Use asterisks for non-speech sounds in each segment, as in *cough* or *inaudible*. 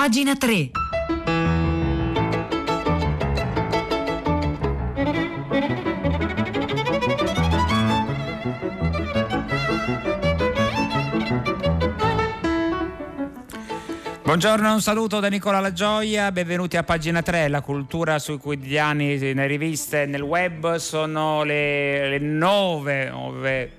Pagina 3. Buongiorno, un saluto da Nicola La Gioia, benvenuti a pagina 3, la cultura sui quotidiani, nelle riviste, nel web, sono le, le 9, 9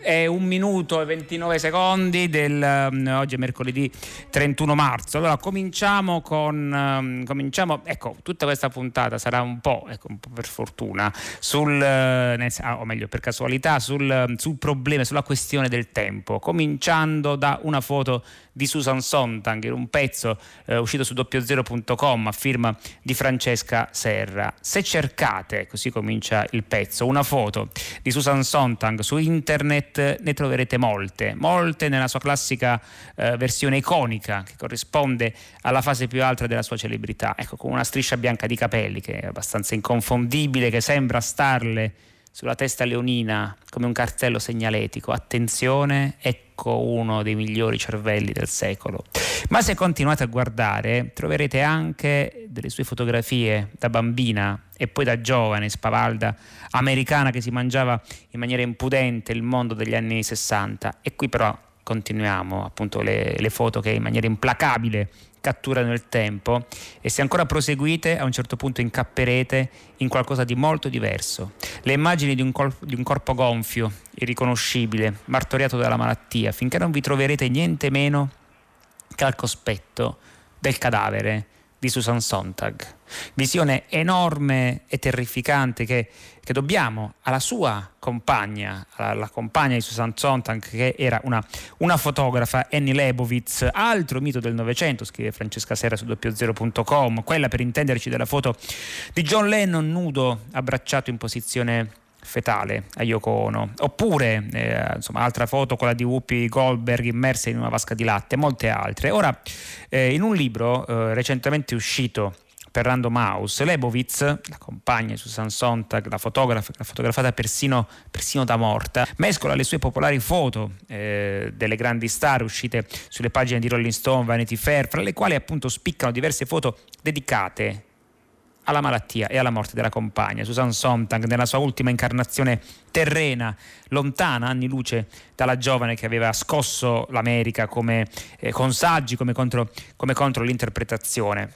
è un minuto e 29 secondi del um, oggi è mercoledì 31 marzo. Allora cominciamo con um, cominciamo, ecco, tutta questa puntata sarà un po', ecco, un po per fortuna sul nel, ah, o meglio per casualità sul, sul problema, sulla questione del tempo, cominciando da una foto di Susan Sontag un pezzo eh, uscito su doppiozero.com a firma di Francesca Serra. Se cercate, così comincia il pezzo, una foto di Susan Sontag su internet ne troverete molte, molte nella sua classica eh, versione iconica che corrisponde alla fase più alta della sua celebrità, ecco con una striscia bianca di capelli che è abbastanza inconfondibile, che sembra starle sulla testa leonina come un cartello segnaletico. Attenzione, ecco uno dei migliori cervelli del secolo. Ma se continuate a guardare, troverete anche delle sue fotografie da bambina e poi da giovane, spavalda, americana che si mangiava in maniera impudente il mondo degli anni 60. E qui però continuiamo appunto le, le foto che in maniera implacabile catturano il tempo e se ancora proseguite a un certo punto incapperete in qualcosa di molto diverso. Le immagini di un, col- di un corpo gonfio, irriconoscibile, martoriato dalla malattia, finché non vi troverete niente meno che al cospetto del cadavere di Susan Sontag. Visione enorme e terrificante che, che dobbiamo alla sua compagna, alla, compagna di Susan Sontag, che era una, una, fotografa, Annie Lebovitz, altro mito del Novecento, scrive Francesca Serra su doppiozero.com, quella per intenderci della foto di John Lennon nudo, abbracciato in posizione fetale a Yoko Ono. Oppure eh, insomma altra foto quella di Whoopi Goldberg immersa in una vasca di latte molte altre. Ora eh, in un libro eh, recentemente uscito per Random House Lebowitz, la compagna di Susan Sontag, la fotografa, la fotografata persino, persino, da morta, mescola le sue popolari foto eh, delle grandi star uscite sulle pagine di Rolling Stone, Vanity Fair, fra le quali appunto spiccano diverse foto dedicate alla malattia e alla morte della compagna. Susan Sontag, nella sua ultima incarnazione terrena, lontana anni luce dalla giovane che aveva scosso l'America come, eh, con saggi come contro, come contro l'interpretazione.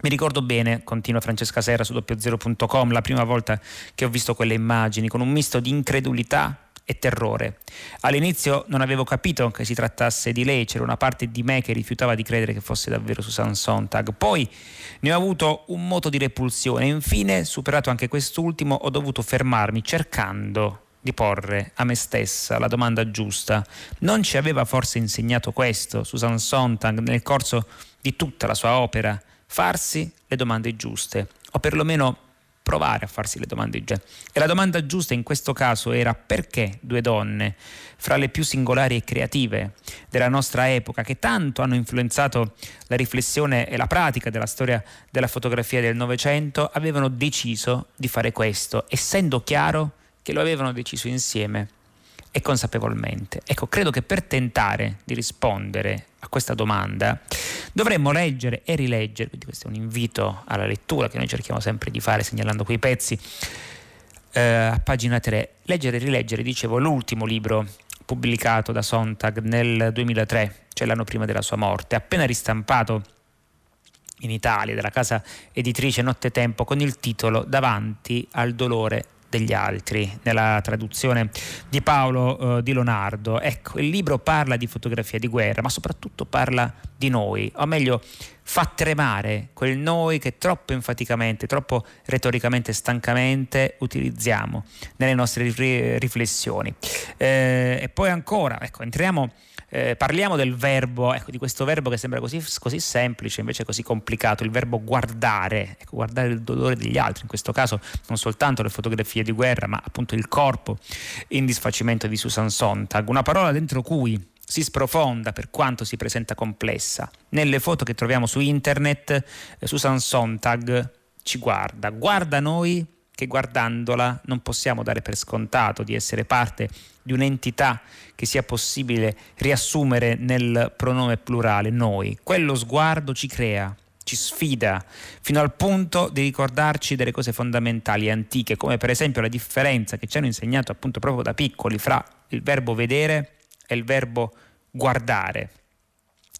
Mi ricordo bene, continua Francesca Serra su doppiozero.com, la prima volta che ho visto quelle immagini, con un misto di incredulità e terrore. All'inizio non avevo capito che si trattasse di lei, c'era una parte di me che rifiutava di credere che fosse davvero Susan Sontag. Poi ne ho avuto un moto di repulsione infine, superato anche quest'ultimo, ho dovuto fermarmi cercando di porre a me stessa la domanda giusta. Non ci aveva forse insegnato questo Susan Sontag nel corso di tutta la sua opera? Farsi le domande giuste, o perlomeno provare a farsi le domande giuste. E la domanda giusta in questo caso era perché due donne, fra le più singolari e creative della nostra epoca, che tanto hanno influenzato la riflessione e la pratica della storia della fotografia del Novecento, avevano deciso di fare questo, essendo chiaro che lo avevano deciso insieme e consapevolmente. Ecco, credo che per tentare di rispondere a questa domanda dovremmo leggere e rileggere, quindi questo è un invito alla lettura che noi cerchiamo sempre di fare segnalando quei pezzi, eh, a pagina 3, leggere e rileggere, dicevo, l'ultimo libro pubblicato da Sontag nel 2003, cioè l'anno prima della sua morte, appena ristampato in Italia dalla casa editrice Nottetempo con il titolo Davanti al dolore degli altri, nella traduzione di Paolo eh, Di Leonardo. Ecco, il libro parla di fotografia di guerra, ma soprattutto parla di noi, o meglio, fa tremare quel noi che troppo enfaticamente, troppo retoricamente, stancamente utilizziamo nelle nostre riflessioni. Eh, e poi ancora, ecco, entriamo eh, parliamo del verbo, ecco, di questo verbo che sembra così, così, semplice, invece così complicato, il verbo guardare, ecco, guardare il dolore degli altri, in questo caso non soltanto le fotografie di guerra, ma appunto il corpo in disfacimento di Susan Sontag, una parola dentro cui si sprofonda per quanto si presenta complessa. Nelle foto che troviamo su internet, eh, Susan Sontag ci guarda, guarda noi che guardandola non possiamo dare per scontato di essere parte di un'entità che sia possibile riassumere nel pronome plurale noi. Quello sguardo ci crea, ci sfida fino al punto di ricordarci delle cose fondamentali antiche, come per esempio la differenza che ci hanno insegnato appunto proprio da piccoli fra il verbo vedere e il verbo guardare.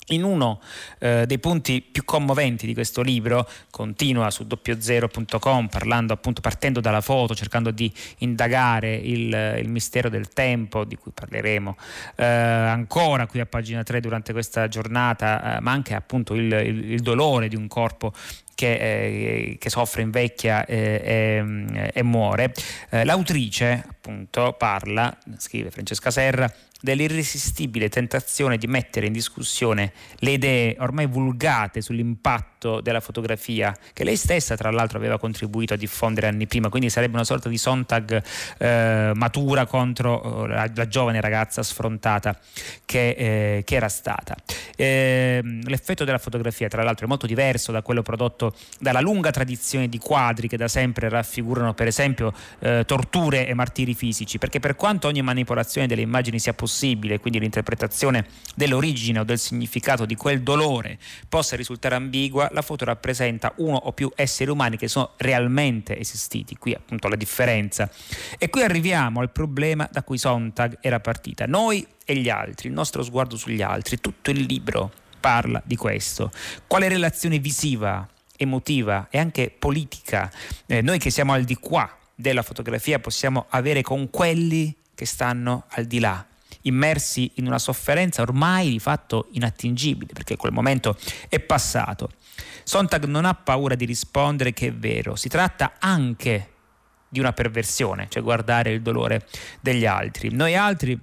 In uno eh, dei punti più commoventi di questo libro, continua su doppiozero.com parlando appunto partendo dalla foto, cercando di indagare il, il mistero del tempo, di cui parleremo eh, ancora qui a pagina 3 durante questa giornata, eh, ma anche appunto il, il, il dolore di un corpo che, eh, che, soffre, invecchia eh, e, e, muore. Eh, l'autrice appunto parla, scrive Francesca Serra, dell'irresistibile tentazione di mettere in discussione le idee ormai vulgate sull'impatto della fotografia, che lei stessa tra l'altro aveva contribuito a diffondere anni prima, quindi sarebbe una sorta di Sontag eh, matura contro eh, la, la, giovane ragazza sfrontata che, eh, che era stata. Ehm, l'effetto della fotografia tra l'altro è molto diverso da quello prodotto dalla lunga tradizione di quadri che da sempre raffigurano per esempio eh, torture e martiri fisici, perché per quanto ogni manipolazione delle immagini sia possibile, possibile, quindi l'interpretazione dell'origine o del significato di quel dolore possa risultare ambigua, la foto rappresenta uno o più esseri umani che sono realmente esistiti, qui appunto la differenza. E qui arriviamo al problema da cui Sontag era partita, noi e gli altri, il nostro sguardo sugli altri, tutto il libro parla di questo. Quale relazione visiva, emotiva e anche politica eh, noi che siamo al di qua della fotografia possiamo avere con quelli che stanno al di là immersi in una sofferenza ormai di fatto inattingibile, perché quel momento è passato. Sontag non ha paura di rispondere che è vero, si tratta anche di una perversione, cioè guardare il dolore degli altri. Noi altri,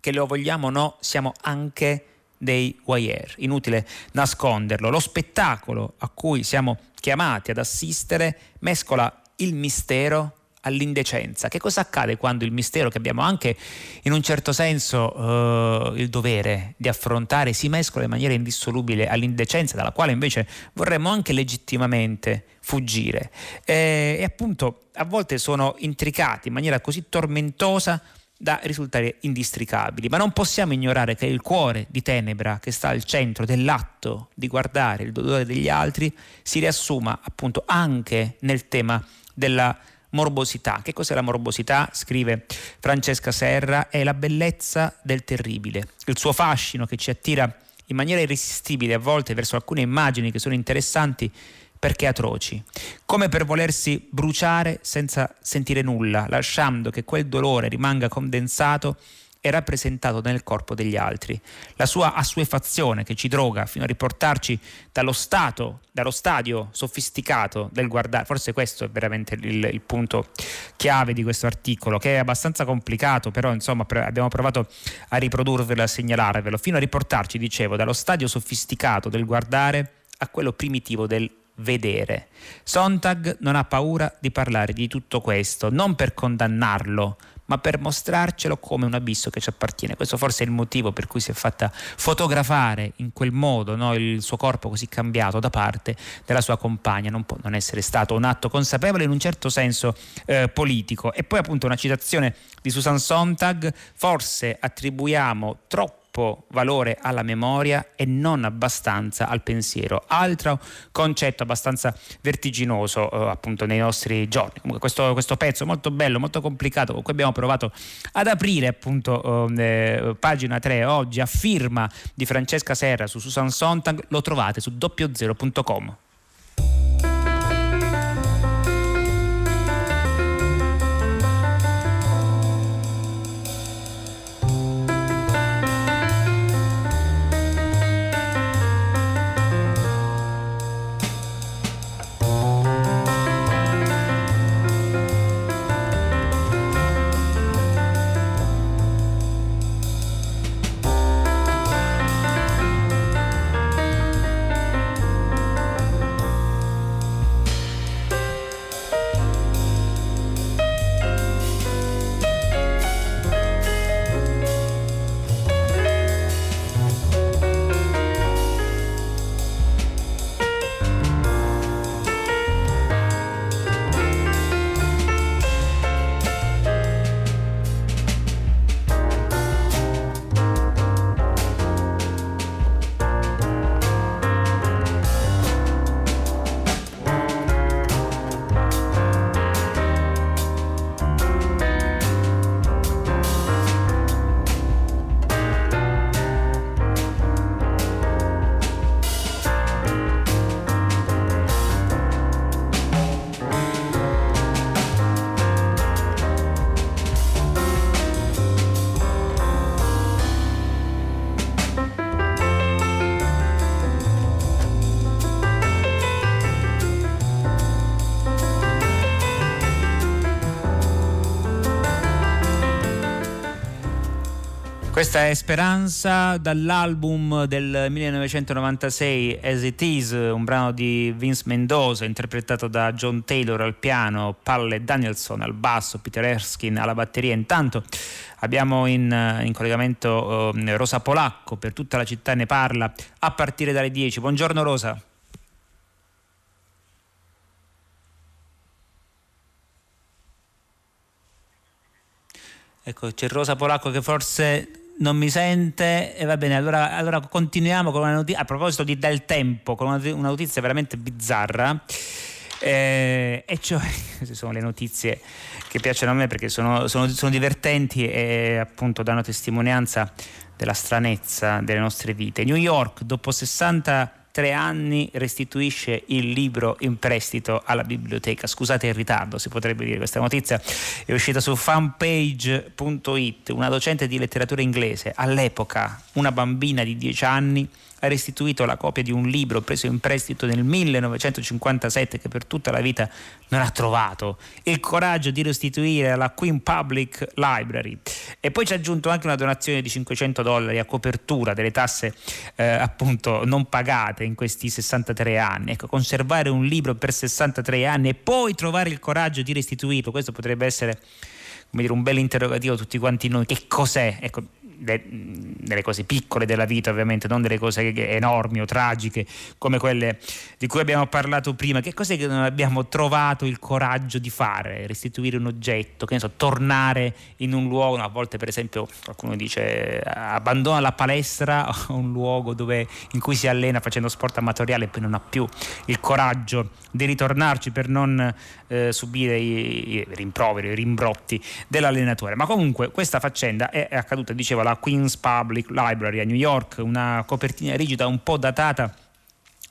che lo vogliamo o no, siamo anche dei voyeur, inutile nasconderlo. Lo spettacolo a cui siamo chiamati ad assistere mescola il mistero all'indecenza. Che cosa accade quando il mistero che abbiamo anche in un certo senso uh, il dovere di affrontare si mescola in maniera indissolubile all'indecenza dalla quale invece vorremmo anche legittimamente fuggire e, e appunto a volte sono intricati in maniera così tormentosa da risultare indistricabili, ma non possiamo ignorare che il cuore di tenebra che sta al centro dell'atto di guardare il dolore degli altri si riassuma appunto anche nel tema della morbosità. Che cos'è la morbosità? Scrive Francesca Serra, è la bellezza del terribile, il suo fascino che ci attira in maniera irresistibile a volte verso alcune immagini che sono interessanti perché atroci, come per volersi bruciare senza sentire nulla, lasciando che quel dolore rimanga condensato è rappresentato nel corpo degli altri. La sua assuefazione che ci droga fino a riportarci dallo stato, dallo stadio sofisticato del guardare, forse questo è veramente il, il punto chiave di questo articolo, che è abbastanza complicato, però insomma abbiamo provato a riprodurvelo a segnalarvelo, fino a riportarci, dicevo, dallo stadio sofisticato del guardare a quello primitivo del vedere. Sontag non ha paura di parlare di tutto questo, non per condannarlo, ma per mostrarcelo come un abisso che ci appartiene. Questo forse è il motivo per cui si è fatta fotografare in quel modo no? il suo corpo così cambiato da parte della sua compagna. Non può non essere stato un atto consapevole in un certo senso eh, politico. E poi appunto una citazione di Susan Sontag, forse attribuiamo troppo troppo valore alla memoria e non abbastanza al pensiero. Altro concetto abbastanza vertiginoso eh, appunto nei nostri giorni. Comunque questo, questo, pezzo molto bello, molto complicato, con cui abbiamo provato ad aprire appunto eh, pagina 3 oggi a firma di Francesca Serra su Susan Sontag, lo trovate su doppiozero.com. Questa è Speranza dall'album del 1996 As It Is, un brano di Vince Mendoza interpretato da John Taylor al piano, Palle Danielson al basso, Peter Erskine alla batteria. Intanto abbiamo in, in collegamento uh, Rosa Polacco, per tutta la città ne parla a partire dalle 10. Buongiorno Rosa. Ecco, c'è Rosa Polacco che forse non mi sente e va bene, allora, allora continuiamo con una notizia, a proposito di del tempo, con una, una notizia veramente bizzarra. Eh, e cioè, *laughs* queste sono le notizie che piacciono a me perché sono, sono, sono divertenti e appunto danno testimonianza della stranezza delle nostre vite. New York, dopo 60 tre anni restituisce il libro in prestito alla biblioteca. Scusate il ritardo, si potrebbe dire. Questa notizia è uscita su fanpage.it. Una docente di letteratura inglese, all'epoca una bambina di 10 anni, ha restituito la copia di un libro preso in prestito nel 1957 che per tutta la vita non ha trovato il coraggio di restituire alla Queen Public Library e poi ci ha aggiunto anche una donazione di 500 dollari a copertura delle tasse eh, appunto non pagate in questi 63 anni. Ecco conservare un libro per 63 anni e poi trovare il coraggio di restituirlo questo potrebbe essere come dire, un bel interrogativo a tutti quanti noi. Che cos'è? Ecco de, delle cose piccole della vita ovviamente, non delle cose enormi o tragiche come quelle di cui abbiamo parlato prima. Che cos'è che non abbiamo trovato il coraggio di fare? Restituire un oggetto, che ne so, tornare in un luogo, a volte per esempio qualcuno dice abbandona la palestra *laughs* o un luogo dove, in cui si allena facendo sport amatoriale e poi non ha più il coraggio di ritornarci per non eh, subire i, i rimproveri, i rimbrotti dell'allenatore. Ma comunque questa faccenda è accaduta, dicevo, alla Queen's Public Library a New York, una copertina rigida un po' datata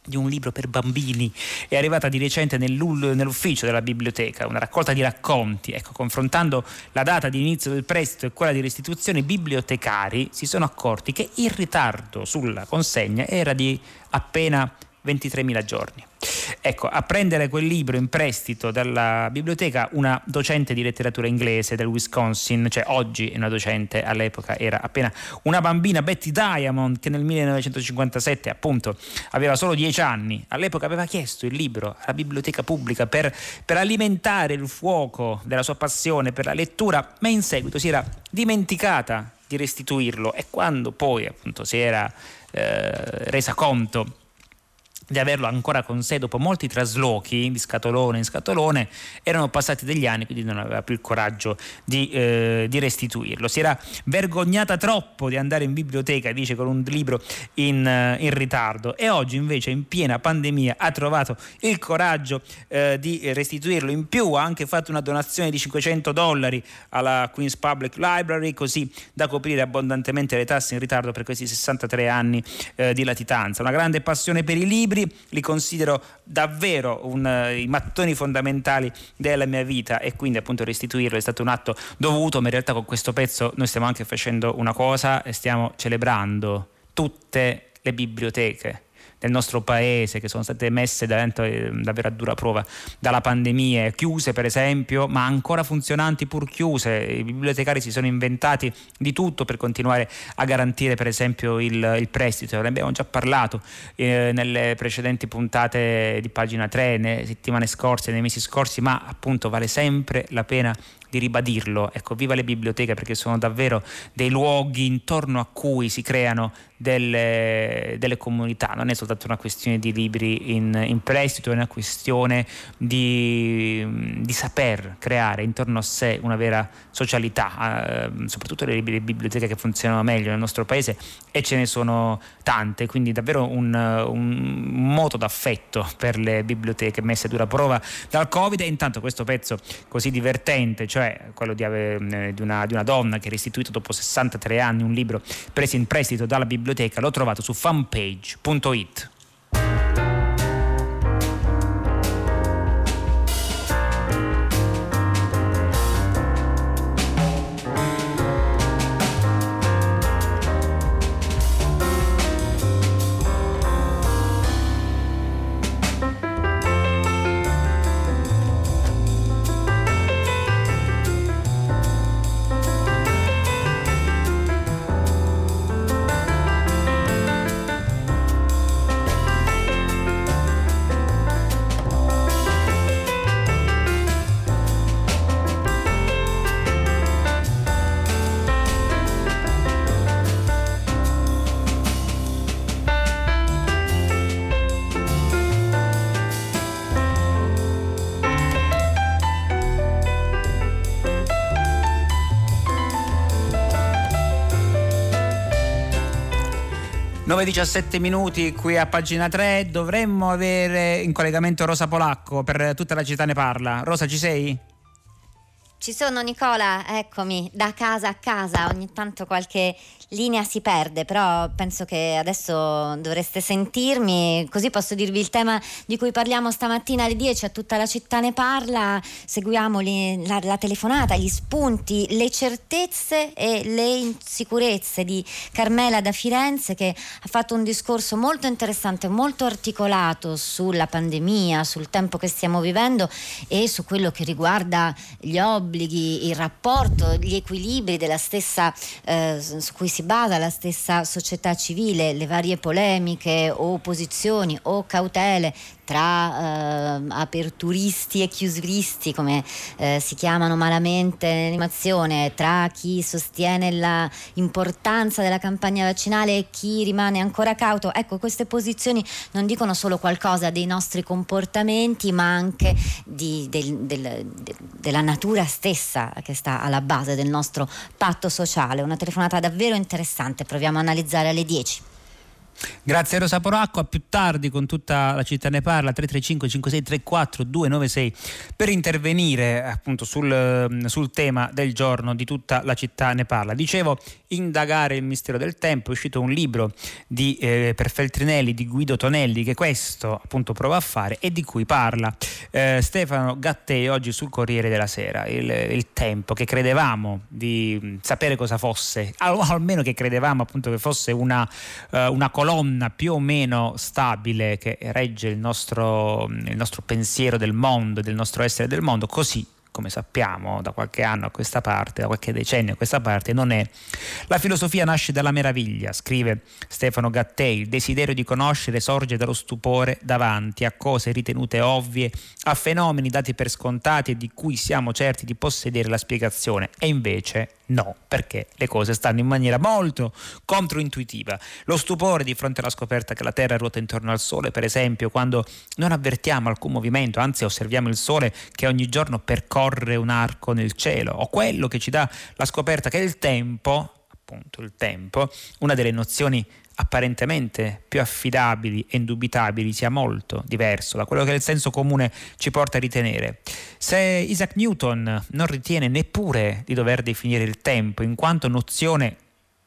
di un libro per bambini è arrivata di recente nell'ufficio della biblioteca, una raccolta di racconti. Ecco, confrontando la data di inizio del prestito e quella di restituzione, i bibliotecari si sono accorti che il ritardo sulla consegna era di appena 23.000 giorni. Ecco, a prendere quel libro in prestito dalla biblioteca una docente di letteratura inglese del Wisconsin, cioè oggi è una docente, all'epoca era appena una bambina, Betty Diamond, che nel 1957 appunto aveva solo 10 anni, all'epoca aveva chiesto il libro alla biblioteca pubblica per, per alimentare il fuoco della sua passione per la lettura, ma in seguito si era dimenticata di restituirlo e quando poi appunto si era eh, resa conto di averlo ancora con sé dopo molti traslochi di scatolone in scatolone, erano passati degli anni, quindi non aveva più il coraggio di, eh, di restituirlo. Si era vergognata troppo di andare in biblioteca, dice, con un libro in, eh, in ritardo e oggi invece in piena pandemia ha trovato il coraggio eh, di restituirlo. In più ha anche fatto una donazione di 500 dollari alla Queen's Public Library, così da coprire abbondantemente le tasse in ritardo per questi 63 anni eh, di latitanza. Una grande passione per i libri libri li considero davvero un, uh, i mattoni fondamentali della mia vita e quindi appunto restituirlo è stato un atto dovuto, ma in realtà con questo pezzo noi stiamo anche facendo una cosa e stiamo celebrando tutte le biblioteche del nostro paese che sono state messe davvero, eh, davvero a dura prova dalla pandemia, chiuse per esempio, ma ancora funzionanti pur chiuse. I bibliotecari si sono inventati di tutto per continuare a garantire per esempio il, il prestito. Ne abbiamo già parlato eh, nelle precedenti puntate di pagina 3, nelle settimane scorse, nei mesi scorsi, ma appunto vale sempre la pena di ribadirlo. Ecco, viva le biblioteche perché sono davvero dei luoghi intorno a cui si creano delle, delle comunità, non è soltanto una questione di libri in, in prestito, è una questione di, di, saper creare intorno a sé una vera socialità, eh, soprattutto le, le, biblioteche che funzionano meglio nel nostro paese e ce ne sono tante, quindi davvero un, un moto d'affetto per le biblioteche messe a dura prova dal Covid. E intanto questo pezzo così divertente, cioè quello di, eh, di, una, di, una, donna che ha restituito dopo 63 anni un libro preso in prestito dalla biblioteca, l'ho trovato su fanpage.it. 9-17 minuti qui a pagina 3. Dovremmo avere in collegamento Rosa Polacco per tutta la città ne parla. Rosa, ci sei? Ci sono Nicola, eccomi, da casa a casa, ogni tanto qualche linea si perde, però penso che adesso dovreste sentirmi, così posso dirvi il tema di cui parliamo stamattina alle 10, a tutta la città ne parla, seguiamo li, la, la, telefonata, gli spunti, le certezze e le insicurezze di Carmela da Firenze che ha fatto un discorso molto interessante, molto articolato sulla pandemia, sul tempo che stiamo vivendo e su quello che riguarda gli obblighi obblighi, il rapporto, gli equilibri della stessa, eh, su cui si basa la stessa società civile, le varie polemiche o opposizioni o cautele tra eh, aperturisti e chiusuristi, come eh, si chiamano malamente nell'animazione, tra chi sostiene l'importanza della campagna vaccinale e chi rimane ancora cauto. Ecco, queste posizioni non dicono solo qualcosa dei nostri comportamenti, ma anche di, del, del, de, della natura stessa che sta alla base del nostro patto sociale. Una telefonata davvero interessante, proviamo a analizzare alle 10. Grazie Rosa Poracco, a più tardi con tutta la città ne parla 335 5634 296 per intervenire appunto sul, sul, tema del giorno di tutta la città ne parla. Dicevo indagare il mistero del tempo, è uscito un libro di, eh, per Feltrinelli di Guido Tonelli che questo appunto prova a fare e di cui parla. Eh, Stefano Gattei oggi sul Corriere della Sera, il, il, tempo che credevamo di sapere cosa fosse, o almeno che credevamo appunto che fosse una, uh, una colonna colonna più o meno stabile che regge il nostro, il nostro pensiero del mondo, del nostro essere del mondo, così come sappiamo da qualche anno a questa parte, da qualche decennio a questa parte, non è. La filosofia nasce dalla meraviglia, scrive Stefano Gattei, il desiderio di conoscere sorge dallo stupore davanti a cose ritenute ovvie, a fenomeni dati per scontati e di cui siamo certi di possedere la spiegazione, e invece No, perché le cose stanno in maniera molto controintuitiva. Lo stupore di fronte alla scoperta che la Terra ruota intorno al Sole, per esempio, quando non avvertiamo alcun movimento, anzi osserviamo il Sole che ogni giorno percorre un arco nel cielo, o quello che ci dà la scoperta che il tempo, appunto il tempo, una delle nozioni apparentemente più affidabili e indubitabili sia molto diverso da quello che il senso comune ci porta a ritenere. Se Isaac Newton non ritiene neppure di dover definire il tempo in quanto nozione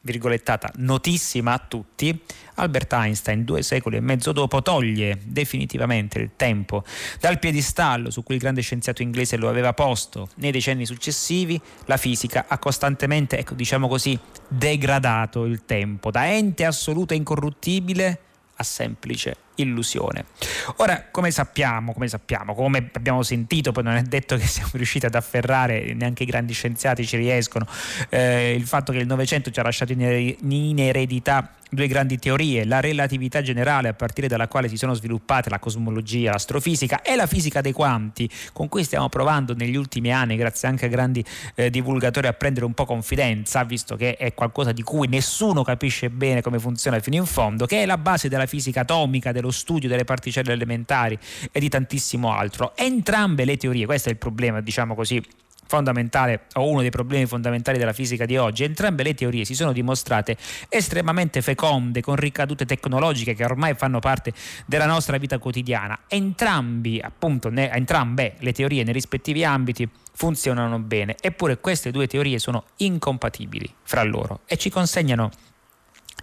virgolettata, notissima a tutti, Albert Einstein, due secoli e mezzo dopo, toglie definitivamente il tempo dal piedistallo su cui il grande scienziato inglese lo aveva posto. Nei decenni successivi la fisica ha costantemente, ecco, diciamo così, degradato il tempo da ente assoluto e incorruttibile a semplice illusione. Ora, come sappiamo, come sappiamo, come abbiamo sentito, poi non è detto che siamo riusciti ad afferrare, neanche i grandi scienziati ci riescono, eh, il fatto che il Novecento ci ha lasciato in eredità due grandi teorie, la relatività generale a partire dalla quale si sono sviluppate la cosmologia, l'astrofisica e la fisica dei quanti, con cui stiamo provando negli ultimi anni, grazie anche a grandi eh, divulgatori, a prendere un po' confidenza, visto che è qualcosa di cui nessuno capisce bene come funziona fino in fondo, che è la base della fisica atomica, dello studio delle particelle elementari e di tantissimo altro. Entrambe le teorie, questo è il problema, diciamo così, fondamentale o uno dei problemi fondamentali della fisica di oggi. Entrambe le teorie si sono dimostrate estremamente feconde con ricadute tecnologiche che ormai fanno parte della nostra vita quotidiana. Entrambi, appunto, ne, entrambe le teorie nei rispettivi ambiti funzionano bene, eppure queste due teorie sono incompatibili fra loro e ci consegnano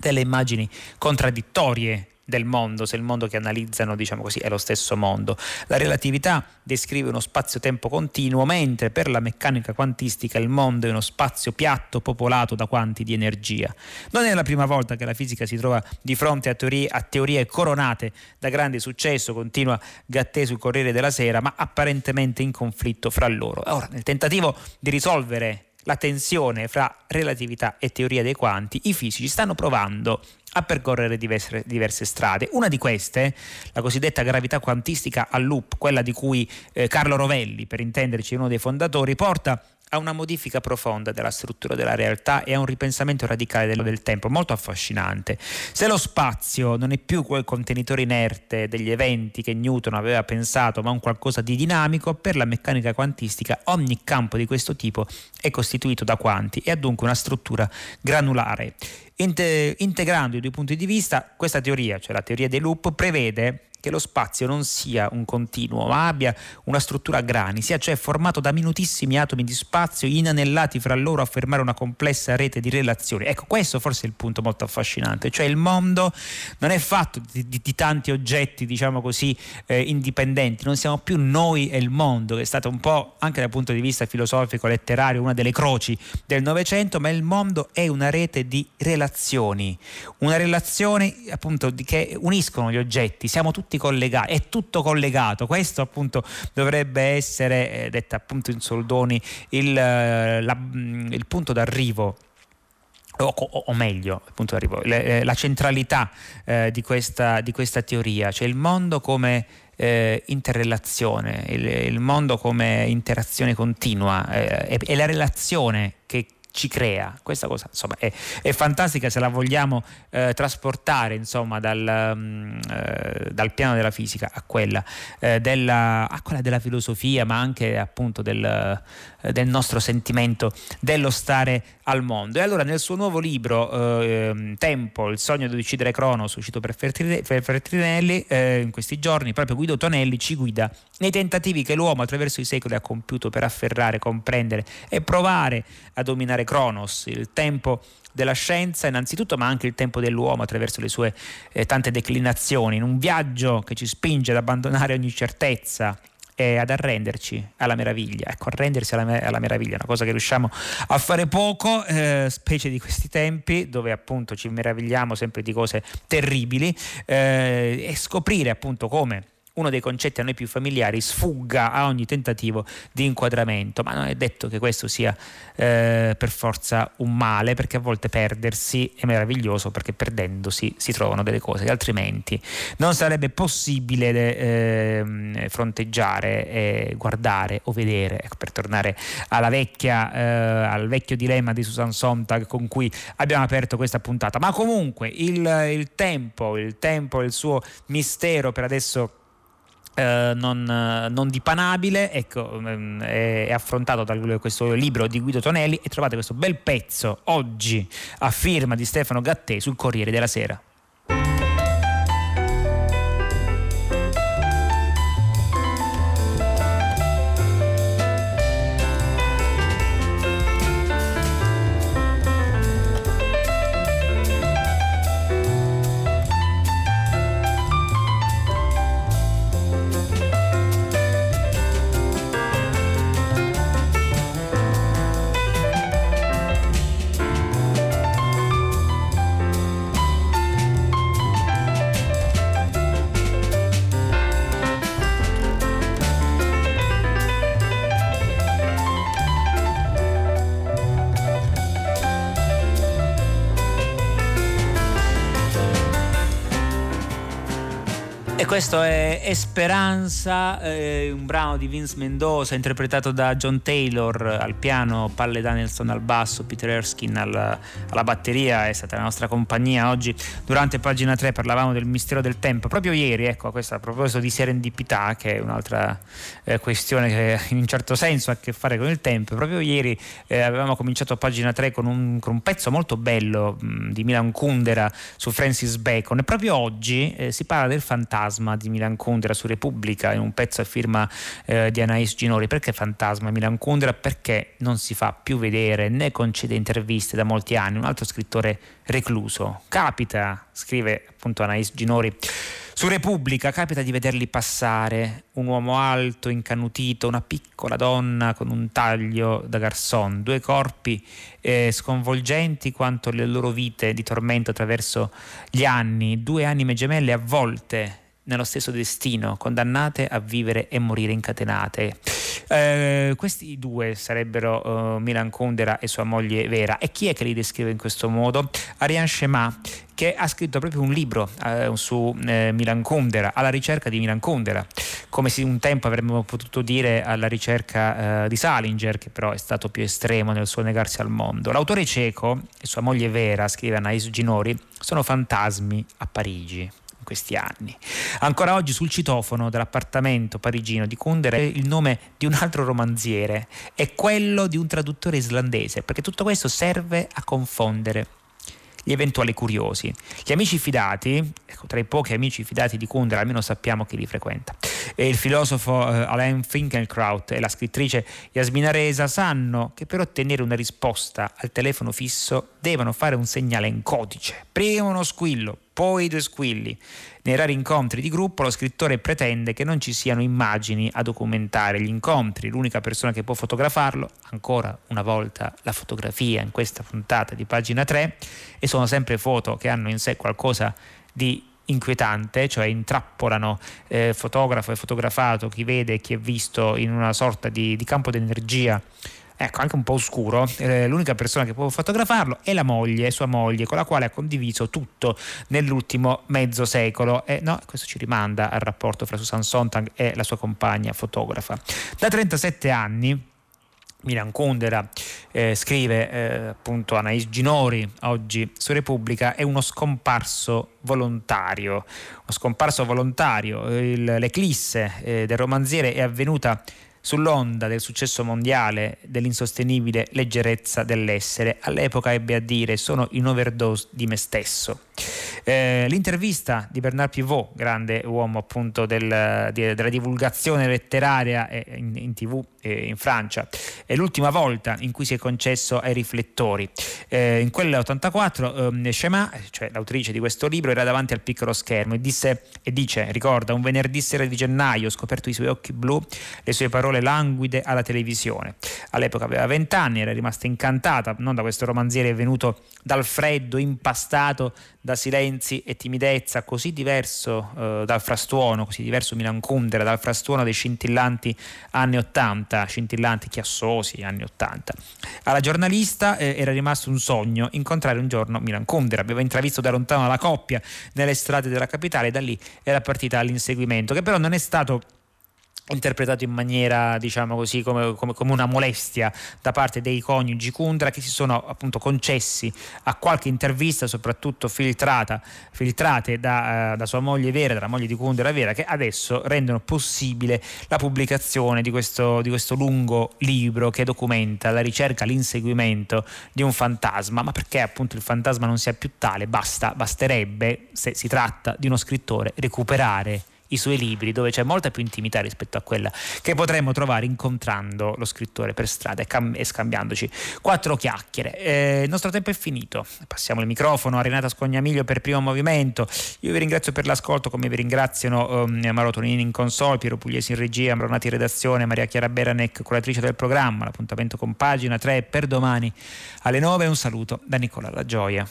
delle immagini contraddittorie del mondo, se il mondo che analizzano diciamo così, è lo stesso mondo. La relatività descrive uno spazio-tempo continuo, mentre per la meccanica quantistica il mondo è uno spazio piatto popolato da quanti di energia. Non è la prima volta che la fisica si trova di fronte a teorie, a teorie coronate da grande successo, continua Gattè sul Corriere della Sera, ma apparentemente in conflitto fra loro. Ora, nel tentativo di risolvere la tensione fra relatività e teoria dei quanti, i fisici stanno provando a percorrere diverse, diverse, strade. Una di queste, la cosiddetta gravità quantistica a loop, quella di cui eh, Carlo Rovelli, per intenderci uno dei fondatori, porta a una modifica profonda della struttura della realtà e a un ripensamento radicale del, del tempo, molto affascinante. Se lo spazio non è più quel contenitore inerte degli eventi che Newton aveva pensato, ma un qualcosa di dinamico, per la meccanica quantistica ogni campo di questo tipo è costituito da quanti e ha dunque una struttura granulare. integrando i due punti di vista, questa teoria, cioè la teoria dei loop, prevede che lo spazio non sia un continuo, ma abbia una struttura a grani, sia cioè formato da minutissimi atomi di spazio inanellati fra loro a formare una complessa rete di relazioni. Ecco, questo forse è il punto molto affascinante, cioè il mondo non è fatto di, di, di tanti oggetti, diciamo così, eh, indipendenti, non siamo più noi e il mondo, che è stato un po' anche dal punto di vista filosofico, letterario, una delle croci del Novecento, ma il mondo è una rete di relazioni, una relazione appunto che uniscono gli oggetti, siamo tutti tutti collegati, è tutto collegato. Questo appunto dovrebbe essere, eh, detta appunto in soldoni, il, eh, la, mm, il punto d'arrivo o, o, meglio, appunto arrivo, le, eh, la centralità eh, di, questa, di, questa, teoria, cioè il mondo come eh, interrelazione, il, il, mondo come interazione continua eh, e, la relazione che ci crea. Questa cosa insomma, è, è, fantastica se la vogliamo eh, trasportare insomma, dal, um, eh, dal, piano della fisica a quella, eh, della, a quella, della, filosofia, ma anche appunto del, eh, del, nostro sentimento dello stare al mondo. E allora nel suo nuovo libro ehm, Tempo, il sogno di uccidere Cronos, uscito per Fertrinelli, eh, in questi giorni proprio Guido Tonelli ci guida nei tentativi che l'uomo attraverso i secoli ha compiuto per afferrare, comprendere e provare a dominare Cronos, il tempo della scienza innanzitutto, ma anche il tempo dell'uomo attraverso le sue eh, tante declinazioni, in un viaggio che ci spinge ad abbandonare ogni certezza e ad arrenderci alla meraviglia. Ecco, arrendersi alla, alla meraviglia è una cosa che riusciamo a fare poco, eh, specie di questi tempi dove appunto ci meravigliamo sempre di cose terribili eh, e scoprire appunto come uno dei concetti a noi più familiari sfugga a ogni tentativo di inquadramento, ma non è detto che questo sia eh, per forza un male, perché a volte perdersi è meraviglioso, perché perdendosi si trovano delle cose che altrimenti non sarebbe possibile eh, fronteggiare, eh, guardare o vedere, ecco, per tornare vecchia, eh, al vecchio dilemma di Susan Sontag con cui abbiamo aperto questa puntata. Ma comunque il, il tempo, il tempo, il suo mistero per adesso eh, non, non, dipanabile, ecco, mm, è, è, affrontato da questo libro di Guido Tonelli e trovate questo bel pezzo oggi a firma di Stefano Gattè sul Corriere della Sera. Questo è Esperanza, eh, un brano di Vince Mendoza interpretato da John Taylor al piano, Palle Danielson al basso, Peter Erskine alla, alla, batteria, è stata la nostra compagnia oggi. Durante pagina 3 parlavamo del mistero del tempo, proprio ieri, ecco, questo a proposito di serendipità, che è un'altra eh, questione che in un certo senso ha a che fare con il tempo, proprio ieri eh, avevamo cominciato a pagina 3 con un, con un pezzo molto bello mh, di Milan Kundera su Francis Bacon e proprio oggi eh, si parla del fantasma fantasma di Milan Kundera su Repubblica in un pezzo a firma eh, di Anais Ginori. Perché fantasma Milan Kundera? Perché non si fa più vedere né concede interviste da molti anni. Un altro scrittore recluso. Capita, scrive appunto Anais Ginori. Su Repubblica capita di vederli passare, un uomo alto, incanutito, una piccola donna con un taglio da garçon, due corpi eh, sconvolgenti quanto le loro vite di tormento attraverso gli anni, due anime gemelle avvolte nello stesso destino, condannate a vivere e morire incatenate. Eh, questi due sarebbero uh, Milan Kundera e sua moglie Vera. E chi è che li descrive in questo modo? Ariane Shema, che ha scritto proprio un libro uh, su uh, Milan Kundera, alla ricerca di Milan Kundera, come se un tempo avremmo potuto dire alla ricerca di Salinger, che però è stato più estremo nel suo negarsi al mondo. L'autore cieco e sua moglie Vera, scrive Anais Ginori, sono fantasmi a Parigi in questi anni. Ancora oggi sul citofono dell'appartamento parigino di Kundera il nome di un altro romanziere è quello di un traduttore islandese, perché tutto questo serve a confondere gli eventuali curiosi. Gli amici fidati, ecco, tra i pochi amici fidati di Kundera, almeno sappiamo chi li frequenta, e il filosofo eh, Alain Finkielkraut e la scrittrice Yasmina Reza sanno che per ottenere una risposta al telefono fisso devono fare un segnale in codice. Prima uno squillo, poi due squilli. Nei rari incontri di gruppo lo scrittore pretende che non ci siano immagini a documentare gli incontri, l'unica persona che può fotografarlo, ancora una volta la fotografia in questa puntata di pagina 3, e sono sempre foto che hanno in sé qualcosa di inquietante, cioè intrappolano eh, fotografo e fotografato, chi vede e chi è visto in una sorta di, di campo d'energia ecco, anche un po' oscuro. Eh, l'unica persona che può fotografarlo è la moglie, sua moglie, con la quale ha condiviso tutto nell'ultimo mezzo secolo. E no, questo ci rimanda al rapporto fra Susan Sontag e la sua compagna fotografa. Da 37 anni. Milan Kundera eh, scrive eh, appunto Anais Ginori oggi su Repubblica è uno scomparso volontario uno scomparso volontario Il, l'eclisse eh, del romanziere è avvenuta sull'onda del successo mondiale dell'insostenibile leggerezza dell'essere. All'epoca ebbe a dire sono in overdose di me stesso. Eh, l'intervista di Bernard Pivot, grande uomo appunto del, della divulgazione letteraria in, in tv eh, in Francia, è l'ultima volta in cui si è concesso ai riflettori. Eh, in quel 84 eh, Shema, cioè l'autrice di questo libro, era davanti al piccolo schermo e, disse, e dice, ricorda, un venerdì sera di gennaio ho scoperto i suoi occhi blu, le sue parole languide alla televisione. All'epoca aveva 20 anni, era rimasta incantata non da questo romanziere venuto dal freddo, impastato da silenzi e timidezza, così diverso eh, dal frastuono, così diverso Milan Kundera, dal frastuono dei scintillanti anni 80, scintillanti chiassosi anni 80. Alla giornalista eh, era rimasto un sogno, incontrare un giorno Milan Kundera, aveva intravisto da lontano la coppia nelle strade della capitale e da lì era partita all'inseguimento, che però non è stato interpretato in maniera diciamo così come, come, come, una molestia da parte dei coniugi Kundra che si sono appunto concessi a qualche intervista soprattutto filtrata, filtrate da, uh, da sua moglie vera, dalla moglie di Kundra vera che adesso rendono possibile la pubblicazione di questo, di questo lungo libro che documenta la ricerca, l'inseguimento di un fantasma. Ma perché appunto il fantasma non sia più tale? Basta, basterebbe se si tratta di uno scrittore recuperare i suoi libri, dove c'è molta più intimità rispetto a quella che potremmo trovare incontrando lo scrittore per strada e, cam- e scambiandoci quattro chiacchiere. Eh, il nostro tempo è finito, passiamo il microfono a Renata Scognamiglio per primo movimento. Io vi ringrazio per l'ascolto, come vi ringraziano um, Maro Tonini in console, Piero Pugliesi in regia, Mronati in redazione, Maria Chiara Beranec, curatrice del programma. L'appuntamento con pagina 3 per domani alle 9. Un saluto da Nicola La Gioia.